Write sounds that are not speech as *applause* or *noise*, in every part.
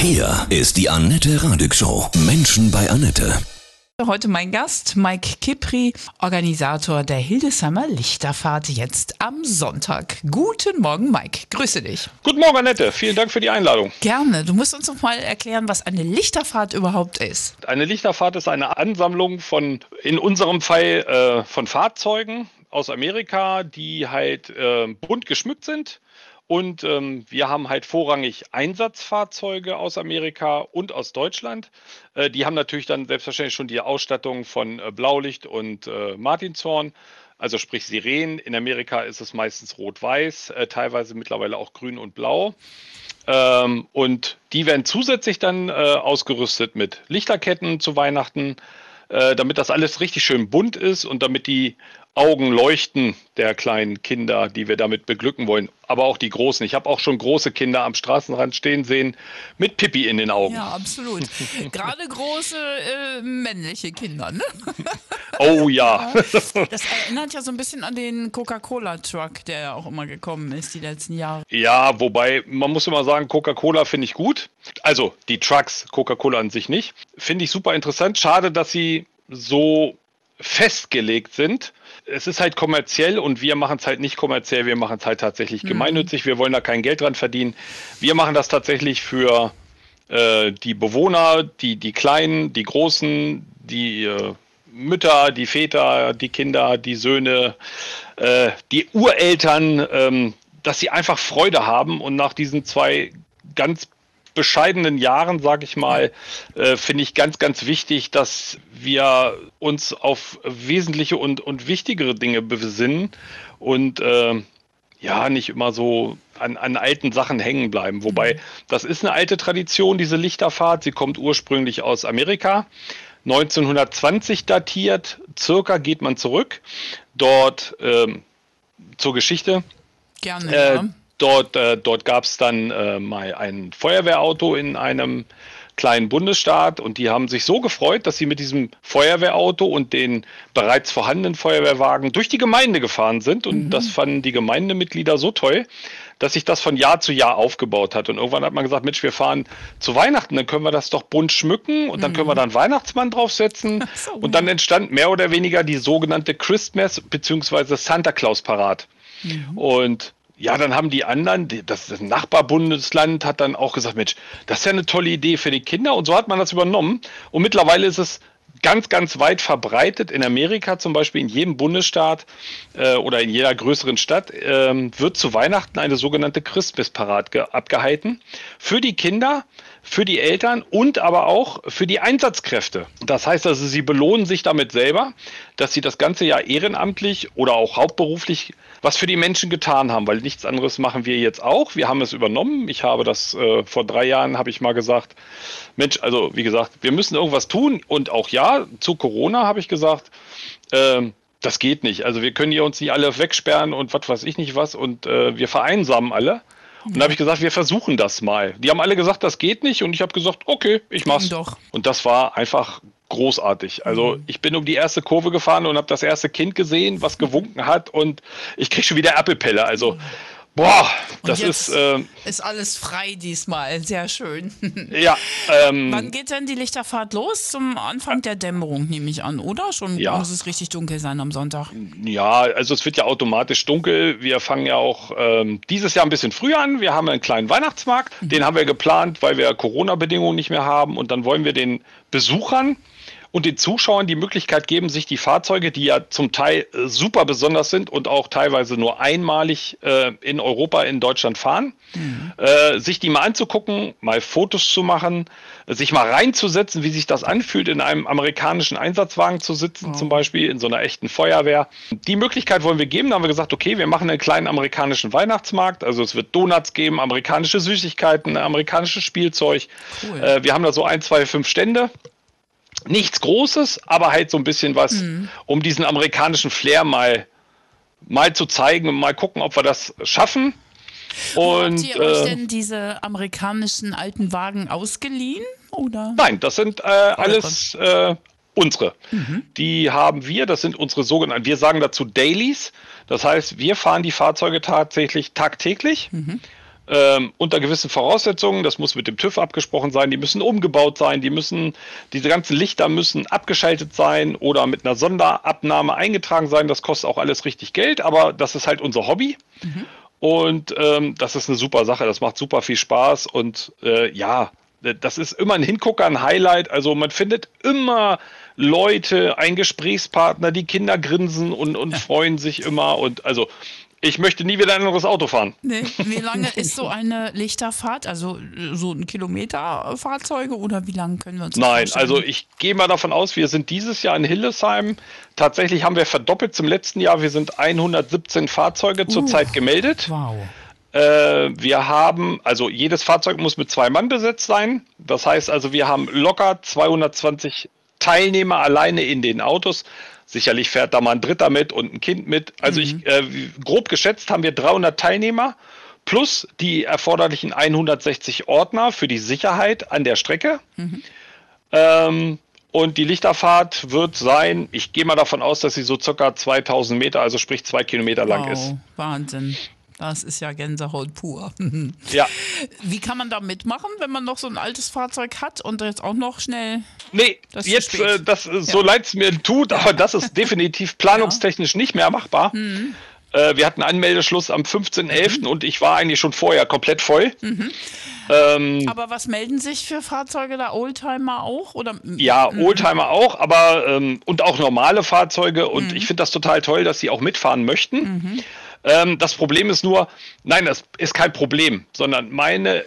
Hier ist die Annette Radig Show. Menschen bei Annette. Heute mein Gast, Mike Kipri, Organisator der Hildesheimer Lichterfahrt jetzt am Sonntag. Guten Morgen, Mike. Grüße dich. Guten Morgen, Annette. Vielen Dank für die Einladung. Gerne. Du musst uns noch mal erklären, was eine Lichterfahrt überhaupt ist. Eine Lichterfahrt ist eine Ansammlung von, in unserem Fall, äh, von Fahrzeugen aus Amerika, die halt äh, bunt geschmückt sind und ähm, wir haben halt vorrangig Einsatzfahrzeuge aus Amerika und aus Deutschland. Äh, die haben natürlich dann selbstverständlich schon die Ausstattung von äh, Blaulicht und äh, Martinshorn. Also sprich Sirenen. In Amerika ist es meistens rot-weiß, äh, teilweise mittlerweile auch grün und blau. Ähm, und die werden zusätzlich dann äh, ausgerüstet mit Lichterketten zu Weihnachten, äh, damit das alles richtig schön bunt ist und damit die Augen leuchten der kleinen Kinder, die wir damit beglücken wollen. Aber auch die Großen. Ich habe auch schon große Kinder am Straßenrand stehen sehen mit Pippi in den Augen. Ja, absolut. *laughs* Gerade große äh, männliche Kinder, ne? *laughs* Oh ja. Das erinnert ja so ein bisschen an den Coca-Cola-Truck, der ja auch immer gekommen ist die letzten Jahre. Ja, wobei man muss immer sagen, Coca-Cola finde ich gut. Also die Trucks, Coca-Cola an sich nicht. Finde ich super interessant. Schade, dass sie so festgelegt sind. Es ist halt kommerziell und wir machen es halt nicht kommerziell, wir machen es halt tatsächlich mhm. gemeinnützig. Wir wollen da kein Geld dran verdienen. Wir machen das tatsächlich für äh, die Bewohner, die, die Kleinen, die Großen, die äh, Mütter, die Väter, die Kinder, die Söhne, äh, die Ureltern, ähm, dass sie einfach Freude haben und nach diesen zwei ganz bescheidenen Jahren, sage ich mal, äh, finde ich ganz, ganz wichtig, dass wir uns auf wesentliche und, und wichtigere Dinge besinnen und äh, ja, nicht immer so an, an alten Sachen hängen bleiben. Wobei, mhm. das ist eine alte Tradition, diese Lichterfahrt. Sie kommt ursprünglich aus Amerika. 1920 datiert, circa geht man zurück. Dort ähm, zur Geschichte. Gerne. Äh, ja. Dort, äh, dort gab es dann äh, mal ein Feuerwehrauto in einem kleinen Bundesstaat und die haben sich so gefreut, dass sie mit diesem Feuerwehrauto und den bereits vorhandenen Feuerwehrwagen durch die Gemeinde gefahren sind und mhm. das fanden die Gemeindemitglieder so toll, dass sich das von Jahr zu Jahr aufgebaut hat und irgendwann hat man gesagt, Mensch, wir fahren zu Weihnachten, dann können wir das doch bunt schmücken und dann mhm. können wir mhm. da einen Weihnachtsmann draufsetzen *laughs* so. und dann entstand mehr oder weniger die sogenannte Christmas bzw. Santa Claus Parat. Mhm. Und ja, dann haben die anderen, das, Nachbarbundesland hat dann auch gesagt, Mensch, das ist ja eine tolle Idee für die Kinder und so hat man das übernommen. Und mittlerweile ist es ganz, ganz weit verbreitet. In Amerika zum Beispiel, in jedem Bundesstaat äh, oder in jeder größeren Stadt äh, wird zu Weihnachten eine sogenannte Christmas-Parat abgehalten. Für die Kinder, für die Eltern und aber auch für die Einsatzkräfte. Das heißt also, sie belohnen sich damit selber, dass sie das ganze Jahr ehrenamtlich oder auch hauptberuflich was für die Menschen getan haben, weil nichts anderes machen wir jetzt auch. Wir haben es übernommen. Ich habe das äh, vor drei Jahren, habe ich mal gesagt, Mensch, also wie gesagt, wir müssen irgendwas tun. Und auch ja, zu Corona habe ich gesagt, äh, das geht nicht. Also wir können hier uns nicht alle wegsperren und was weiß ich nicht was und äh, wir vereinsamen alle. Und da habe ich gesagt, wir versuchen das mal. Die haben alle gesagt, das geht nicht. Und ich habe gesagt, okay, ich mach's. Doch. Und das war einfach großartig. Also mhm. ich bin um die erste Kurve gefahren und habe das erste Kind gesehen, was *laughs* gewunken hat. Und ich kriege schon wieder Appelpelle. Also mhm. Boah, das ist. Äh, ist alles frei diesmal. Sehr schön. *laughs* Ja. Ähm, Wann geht denn die Lichterfahrt los? Zum Anfang der Dämmerung, nehme ich an, oder? Schon ja. muss es richtig dunkel sein am Sonntag. Ja, also es wird ja automatisch dunkel. Wir fangen ja auch ähm, dieses Jahr ein bisschen früher an. Wir haben einen kleinen Weihnachtsmarkt. Mhm. Den haben wir geplant, weil wir Corona-Bedingungen nicht mehr haben. Und dann wollen wir den Besuchern und den Zuschauern die Möglichkeit geben, sich die Fahrzeuge, die ja zum Teil äh, super besonders sind und auch teilweise nur einmalig äh, in Europa, in Deutschland fahren, mhm. äh, sich die mal anzugucken, mal Fotos zu machen, sich mal reinzusetzen, wie sich das anfühlt, in einem amerikanischen Einsatzwagen zu sitzen, oh. zum Beispiel in so einer echten Feuerwehr. Die Möglichkeit wollen wir geben. Da haben wir gesagt, okay, wir machen einen kleinen amerikanischen Weihnachtsmarkt. Also es wird Donuts geben, amerikanische Süßigkeiten, amerikanisches Spielzeug. Cool. Äh, wir haben da so ein, zwei, fünf Stände nichts Großes, aber halt so ein bisschen was, mhm. um diesen amerikanischen Flair mal, mal zu zeigen und mal gucken, ob wir das schaffen. Und, habt ihr euch äh, denn diese amerikanischen alten Wagen ausgeliehen? Oder? Nein, das sind äh, alles äh, unsere. Mhm. Die haben wir, das sind unsere sogenannten, wir sagen dazu Dailies. Das heißt, wir fahren die Fahrzeuge tatsächlich tagtäglich. Mhm. Ähm, unter gewissen Voraussetzungen. Das muss mit dem TÜV abgesprochen sein. Die müssen umgebaut sein. Die müssen, diese ganzen Lichter müssen abgeschaltet sein oder mit einer Sonderabnahme eingetragen sein. Das kostet auch alles richtig Geld, aber das ist halt unser Hobby. Mhm. Und ähm, das ist eine super Sache. Das macht super viel Spaß. Und äh, ja, das ist immer ein Hingucker, ein Highlight. Also man findet immer Leute, ein Gesprächspartner, die Kinder grinsen und, und freuen sich immer. Und also ich möchte nie wieder ein anderes Auto fahren. Nee. Wie *laughs* lange ist so eine Lichterfahrt? Also so ein Kilometer Fahrzeuge oder wie lange können wir uns das Nein, vorstellen? also ich gehe mal davon aus, wir sind dieses Jahr in Hildesheim. Tatsächlich haben wir verdoppelt zum letzten Jahr. Wir sind 117 Fahrzeuge uh, zurzeit gemeldet. Wow. Äh, wir haben, also jedes Fahrzeug muss mit zwei Mann besetzt sein. Das heißt also, wir haben locker 220 Teilnehmer alleine in den Autos. Sicherlich fährt da mal ein Dritter mit und ein Kind mit. Also mhm. ich, äh, grob geschätzt haben wir 300 Teilnehmer plus die erforderlichen 160 Ordner für die Sicherheit an der Strecke. Mhm. Ähm, und die Lichterfahrt wird sein, ich gehe mal davon aus, dass sie so circa 2000 Meter, also sprich zwei Kilometer wow, lang ist. Wahnsinn. Das ist ja Gänsehaut pur. *laughs* ja. Wie kann man da mitmachen, wenn man noch so ein altes Fahrzeug hat und jetzt auch noch schnell. Nee, das jetzt, äh, das, ja. so leid es mir tut, aber das ist definitiv *laughs* planungstechnisch ja. nicht mehr machbar. Mhm. Äh, wir hatten Anmeldeschluss am 15.11. Mhm. und ich war eigentlich schon vorher komplett voll. Mhm. Ähm, aber was melden sich für Fahrzeuge da? Oldtimer auch? Oder? Ja, mhm. Oldtimer auch, aber ähm, und auch normale Fahrzeuge. Und mhm. ich finde das total toll, dass sie auch mitfahren möchten. Ähm, das Problem ist nur, nein, das ist kein Problem, sondern meine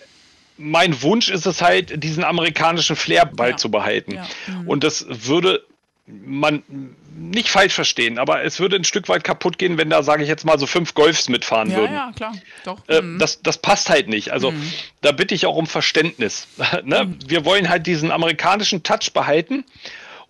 mein Wunsch ist es halt, diesen amerikanischen Flair beizubehalten. Ja, ja. Mhm. Und das würde man nicht falsch verstehen, aber es würde ein Stück weit kaputt gehen, wenn da, sage ich jetzt mal, so fünf Golfs mitfahren ja, würden. Ja, klar. Doch. Äh, mhm. das, das passt halt nicht. Also mhm. da bitte ich auch um Verständnis. *laughs* ne? mhm. Wir wollen halt diesen amerikanischen Touch behalten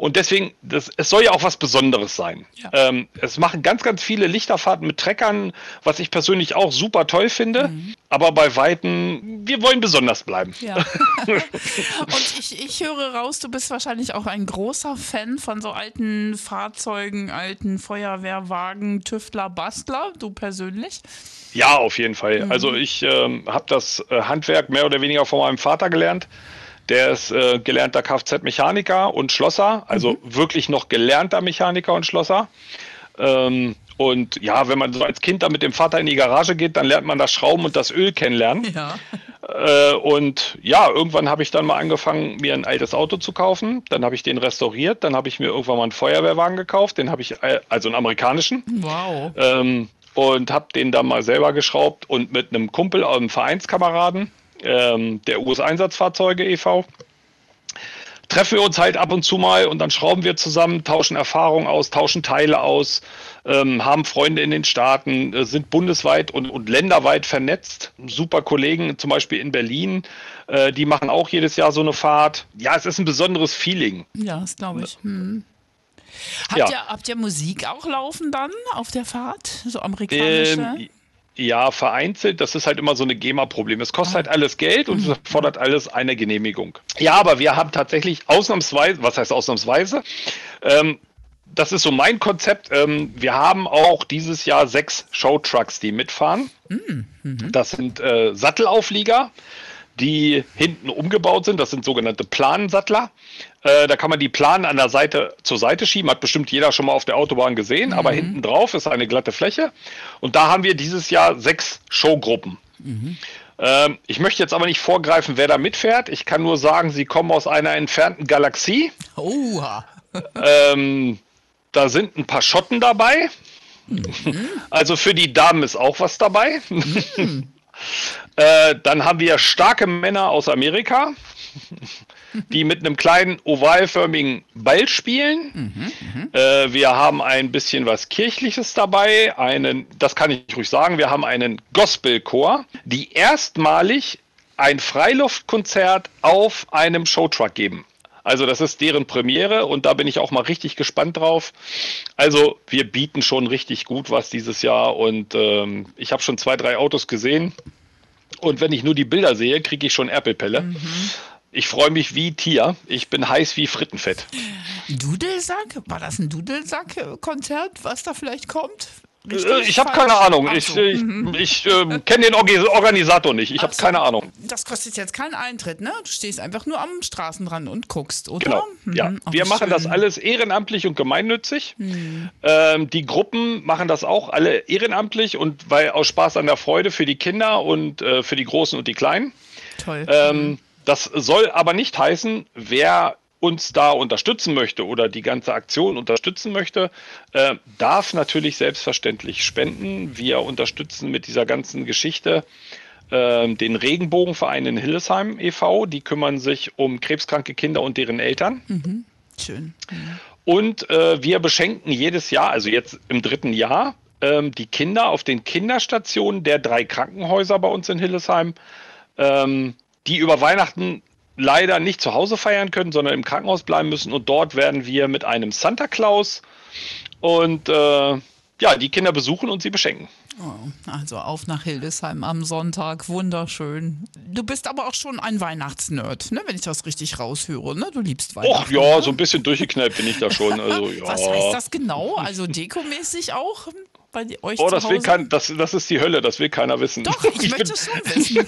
und deswegen, das, es soll ja auch was Besonderes sein. Ja. Ähm, es machen ganz, ganz viele Lichterfahrten mit Treckern, was ich persönlich auch super toll finde. Mhm. Aber bei Weitem, wir wollen besonders bleiben. Ja. *laughs* *laughs* Und ich, ich höre raus, du bist wahrscheinlich auch ein großer Fan von so alten Fahrzeugen, alten Feuerwehrwagen, Tüftler, Bastler, du persönlich? Ja, auf jeden Fall. Mhm. Also ich ähm, habe das äh, Handwerk mehr oder weniger von meinem Vater gelernt. Der ist äh, gelernter Kfz-Mechaniker und Schlosser, also mhm. wirklich noch gelernter Mechaniker und Schlosser. Ähm, und ja, wenn man so als Kind da mit dem Vater in die Garage geht, dann lernt man das Schrauben und das Öl kennenlernen. *laughs* Ja. Äh, und ja, irgendwann habe ich dann mal angefangen, mir ein altes Auto zu kaufen. Dann habe ich den restauriert. Dann habe ich mir irgendwann mal einen Feuerwehrwagen gekauft. Den habe ich, äh, also einen amerikanischen. Wow. Ähm, und habe den dann mal selber geschraubt und mit einem Kumpel, einem Vereinskameraden, ähm, der US-Einsatzfahrzeuge e.V. Treffen wir uns halt ab und zu mal und dann schrauben wir zusammen, tauschen Erfahrungen aus, tauschen Teile aus, ähm, haben Freunde in den Staaten, äh, sind bundesweit und, und länderweit vernetzt. Super Kollegen, zum Beispiel in Berlin, äh, die machen auch jedes Jahr so eine Fahrt. Ja, es ist ein besonderes Feeling. Ja, das glaube ich. Hm. Habt, ja. ihr, habt ihr Musik auch laufen dann auf der Fahrt? So amerikanische? Ähm, ja, vereinzelt. Das ist halt immer so eine GEMA-Problem. Es kostet halt alles Geld und es fordert alles eine Genehmigung. Ja, aber wir haben tatsächlich ausnahmsweise, was heißt ausnahmsweise? Ähm, das ist so mein Konzept. Ähm, wir haben auch dieses Jahr sechs Showtrucks, die mitfahren. Mhm. Das sind äh, Sattelauflieger die hinten umgebaut sind. Das sind sogenannte Planensattler. Äh, da kann man die Planen an der Seite zur Seite schieben. Hat bestimmt jeder schon mal auf der Autobahn gesehen. Mhm. Aber hinten drauf ist eine glatte Fläche. Und da haben wir dieses Jahr sechs Showgruppen. Mhm. Ähm, ich möchte jetzt aber nicht vorgreifen, wer da mitfährt. Ich kann nur sagen, sie kommen aus einer entfernten Galaxie. Oha. *laughs* ähm, da sind ein paar Schotten dabei. Mhm. Also für die Damen ist auch was dabei. Mhm. *laughs* Äh, dann haben wir starke Männer aus Amerika, *laughs* die mit einem kleinen ovalförmigen Ball spielen. Mhm, mhm, äh, wir haben ein bisschen was Kirchliches dabei. Einen, das kann ich ruhig sagen, wir haben einen Gospelchor, die erstmalig ein Freiluftkonzert auf einem Showtruck geben. Also das ist deren Premiere und da bin ich auch mal richtig gespannt drauf. Also wir bieten schon richtig gut was dieses Jahr und ähm, ich habe schon zwei, drei Autos gesehen. Und wenn ich nur die Bilder sehe, kriege ich schon Erpelpelle. Mhm. Ich freue mich wie Tier. Ich bin heiß wie Frittenfett. Dudelsack? War das ein Dudelsack-Konzert, was da vielleicht kommt? Richtig ich habe keine Ahnung. So. Ich, ich, mhm. ich äh, kenne den Organisator nicht. Ich habe so. keine Ahnung. Das kostet jetzt keinen Eintritt, ne? Du stehst einfach nur am Straßenrand und guckst, oder? Genau. Mhm. Ja. Wir machen schön. das alles ehrenamtlich und gemeinnützig. Mhm. Ähm, die Gruppen machen das auch alle ehrenamtlich und weil aus Spaß an der Freude für die Kinder und äh, für die Großen und die Kleinen. Toll. Ähm, mhm. das soll aber nicht heißen, wer uns da unterstützen möchte oder die ganze Aktion unterstützen möchte, äh, darf natürlich selbstverständlich spenden. Wir unterstützen mit dieser ganzen Geschichte äh, den Regenbogenverein in Hillesheim e.V. Die kümmern sich um krebskranke Kinder und deren Eltern. Mhm. Schön. Mhm. Und äh, wir beschenken jedes Jahr, also jetzt im dritten Jahr, ähm, die Kinder auf den Kinderstationen der drei Krankenhäuser bei uns in Hillesheim, ähm, die über Weihnachten leider nicht zu Hause feiern können, sondern im Krankenhaus bleiben müssen. Und dort werden wir mit einem Santa Claus und äh, ja, die Kinder besuchen und sie beschenken. Oh, also auf nach Hildesheim am Sonntag, wunderschön. Du bist aber auch schon ein Weihnachtsnerd, ne? wenn ich das richtig raushöre. Ne? Du liebst Weihnachten. Ach ja, ne? so ein bisschen durchgeknallt bin ich da schon. Also, ja. *laughs* Was heißt das genau? Also dekomäßig auch? Bei euch Oh, das, will kein, das, das ist die Hölle, das will keiner wissen. Doch, *laughs* ich, ich möchte es schon *laughs* wissen.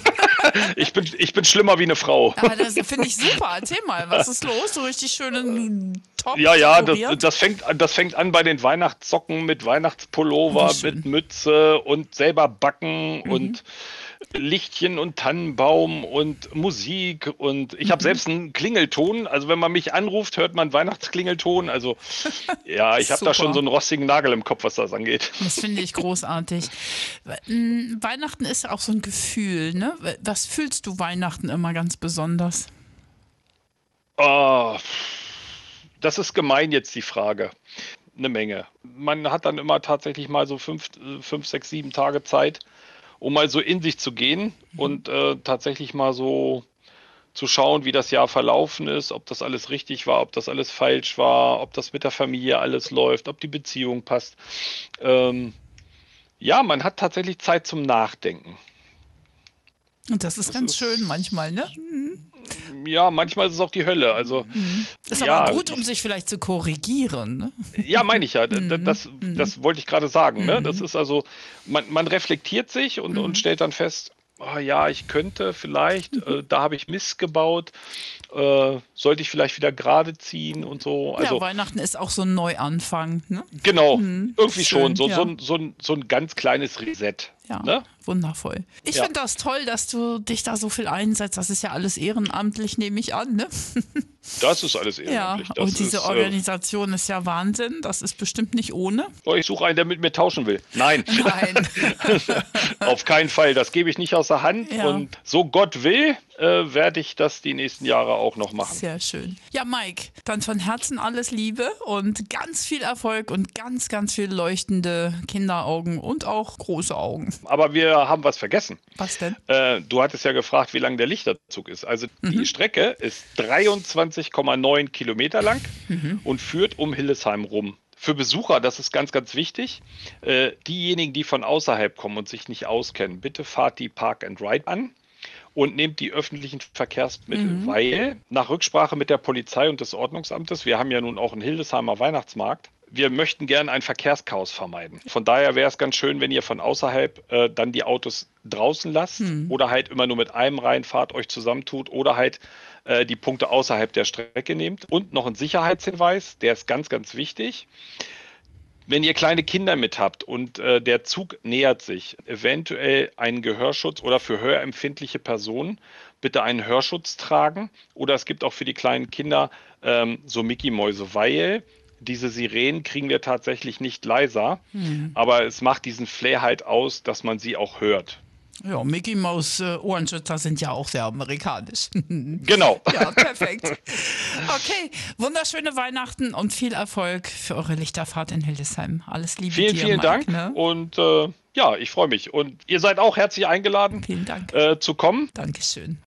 ich, bin, ich bin schlimmer wie eine Frau. Aber das finde ich super. Erzähl mal, was ist los? So richtig schönen Top. Ja, ja, das, das, fängt, das fängt an bei den Weihnachtssocken mit Weihnachtspullover, mit Mütze und selber backen mhm. und Lichtchen und Tannenbaum und Musik und ich habe mhm. selbst einen Klingelton. Also wenn man mich anruft, hört man Weihnachtsklingelton. Also ja, ich habe da schon so einen rostigen Nagel im Kopf, was das angeht. Das finde ich großartig. Hm, Weihnachten ist auch so ein Gefühl, ne? Was fühlst du Weihnachten immer ganz besonders? Oh, das ist gemein jetzt die Frage. Eine Menge. Man hat dann immer tatsächlich mal so fünf, fünf sechs, sieben Tage Zeit, um mal so in sich zu gehen mhm. und äh, tatsächlich mal so zu schauen, wie das Jahr verlaufen ist, ob das alles richtig war, ob das alles falsch war, ob das mit der Familie alles läuft, ob die Beziehung passt. Ähm, ja, man hat tatsächlich Zeit zum Nachdenken. Und das ist das ganz ist, schön manchmal, ne? Mhm ja, manchmal ist es auch die Hölle. Also, mhm. Ist ja, aber gut, um sich vielleicht zu korrigieren. Ne? Ja, meine ich ja. Mhm. Das, das wollte ich gerade sagen. Ne? Das mhm. ist also, man, man reflektiert sich und, und stellt dann fest, oh, ja, ich könnte vielleicht, äh, da habe ich Mist gebaut, äh, sollte ich vielleicht wieder gerade ziehen und so. Also, ja, Weihnachten ist auch so ein Neuanfang. Ne? Genau, mhm, irgendwie schön, schon. So, ja. so, so, ein, so ein ganz kleines Reset. Ja, ne? wundervoll. Ich ja. finde das toll, dass du dich da so viel einsetzt. Das ist ja alles ehrenamtlich, nehme ich an. Ne? *laughs* Das ist alles ehrenamtlich. Ja, und diese ist, äh, Organisation äh, ist ja Wahnsinn. Das ist bestimmt nicht ohne. Oh, ich suche einen, der mit mir tauschen will. Nein. *laughs* *laughs* Nein. Auf keinen Fall. Das gebe ich nicht aus der Hand. Ja. Und so Gott will, äh, werde ich das die nächsten Jahre auch noch machen. Sehr schön. Ja, Mike, dann von Herzen alles Liebe und ganz viel Erfolg und ganz, ganz viel leuchtende Kinderaugen und auch große Augen. Aber wir haben was vergessen. Was denn? Äh, du hattest ja gefragt, wie lang der Lichterzug ist. Also mhm. die Strecke ist 23,9 Kilometer lang mhm. und führt um Hillesheim rum für Besucher, das ist ganz, ganz wichtig. Äh, diejenigen, die von außerhalb kommen und sich nicht auskennen, bitte fahrt die Park and Ride an und nehmt die öffentlichen Verkehrsmittel, mhm. weil nach Rücksprache mit der Polizei und des Ordnungsamtes, wir haben ja nun auch einen Hildesheimer Weihnachtsmarkt, wir möchten gerne ein Verkehrschaos vermeiden. Von daher wäre es ganz schön, wenn ihr von außerhalb äh, dann die Autos draußen lasst mhm. oder halt immer nur mit einem reinfahrt, euch zusammentut oder halt äh, die Punkte außerhalb der Strecke nehmt. Und noch ein Sicherheitshinweis, der ist ganz, ganz wichtig wenn ihr kleine Kinder mit habt und äh, der Zug nähert sich, eventuell einen Gehörschutz oder für hörempfindliche Personen bitte einen Hörschutz tragen. Oder es gibt auch für die kleinen Kinder ähm, so Mickey-Mäuse, weil diese Sirenen kriegen wir tatsächlich nicht leiser, mhm. aber es macht diesen Flair halt aus, dass man sie auch hört. Ja, Mickey Mouse äh, Ohrenschützer sind ja auch sehr amerikanisch. *laughs* genau. ja, perfekt. Okay, wunderschöne Weihnachten und viel Erfolg für eure Lichterfahrt in Hildesheim. Alles Liebe vielen, dir, Vielen Mike, Dank ne? und äh, ja, ich freue mich. Und ihr seid auch herzlich eingeladen, vielen Dank. Äh, zu kommen. Dankeschön.